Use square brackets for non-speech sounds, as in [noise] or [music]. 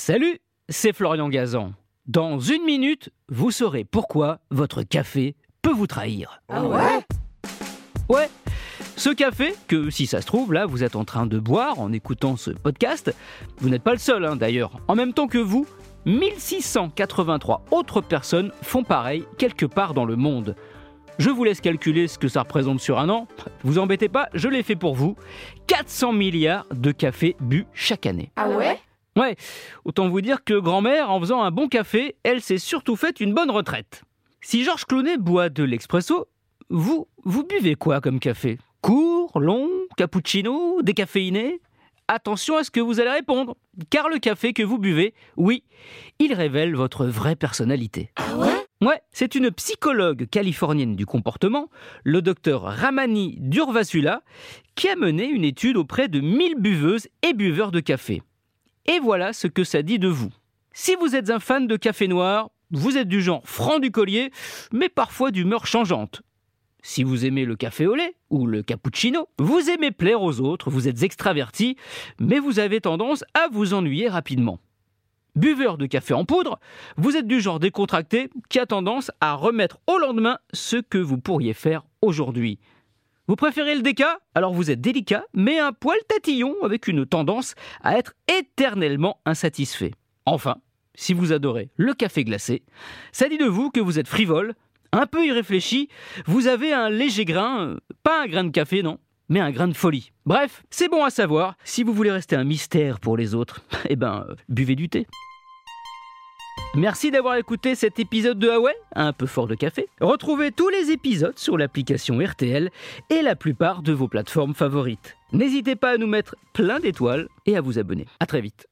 Salut, c'est Florian Gazan. Dans une minute, vous saurez pourquoi votre café peut vous trahir. Ah ouais? Ouais, ce café, que si ça se trouve, là, vous êtes en train de boire en écoutant ce podcast, vous n'êtes pas le seul hein, d'ailleurs. En même temps que vous, 1683 autres personnes font pareil quelque part dans le monde. Je vous laisse calculer ce que ça représente sur un an. Vous embêtez pas, je l'ai fait pour vous. 400 milliards de cafés bu chaque année. Ah ouais? Ouais, autant vous dire que grand-mère, en faisant un bon café, elle s'est surtout faite une bonne retraite. Si Georges Clooney boit de l'expresso, vous, vous buvez quoi comme café? Court, long, cappuccino, décaféiné? Attention à ce que vous allez répondre, car le café que vous buvez, oui, il révèle votre vraie personnalité. Ah ouais? Ouais, c'est une psychologue californienne du comportement, le docteur Ramani Durvasula, qui a mené une étude auprès de 1000 buveuses et buveurs de café. Et voilà ce que ça dit de vous. Si vous êtes un fan de café noir, vous êtes du genre franc du collier, mais parfois d'humeur changeante. Si vous aimez le café au lait ou le cappuccino, vous aimez plaire aux autres, vous êtes extraverti, mais vous avez tendance à vous ennuyer rapidement. Buveur de café en poudre, vous êtes du genre décontracté qui a tendance à remettre au lendemain ce que vous pourriez faire aujourd'hui. Vous préférez le déca? Alors vous êtes délicat, mais un poil tatillon avec une tendance à être éternellement insatisfait. Enfin, si vous adorez le café glacé, ça dit de vous que vous êtes frivole, un peu irréfléchi, vous avez un léger grain, euh, pas un grain de café non, mais un grain de folie. Bref, c'est bon à savoir, si vous voulez rester un mystère pour les autres, [laughs] eh ben, euh, buvez du thé. Merci d'avoir écouté cet épisode de Huawei, un peu fort de café. Retrouvez tous les épisodes sur l'application RTL et la plupart de vos plateformes favorites. N'hésitez pas à nous mettre plein d'étoiles et à vous abonner. À très vite.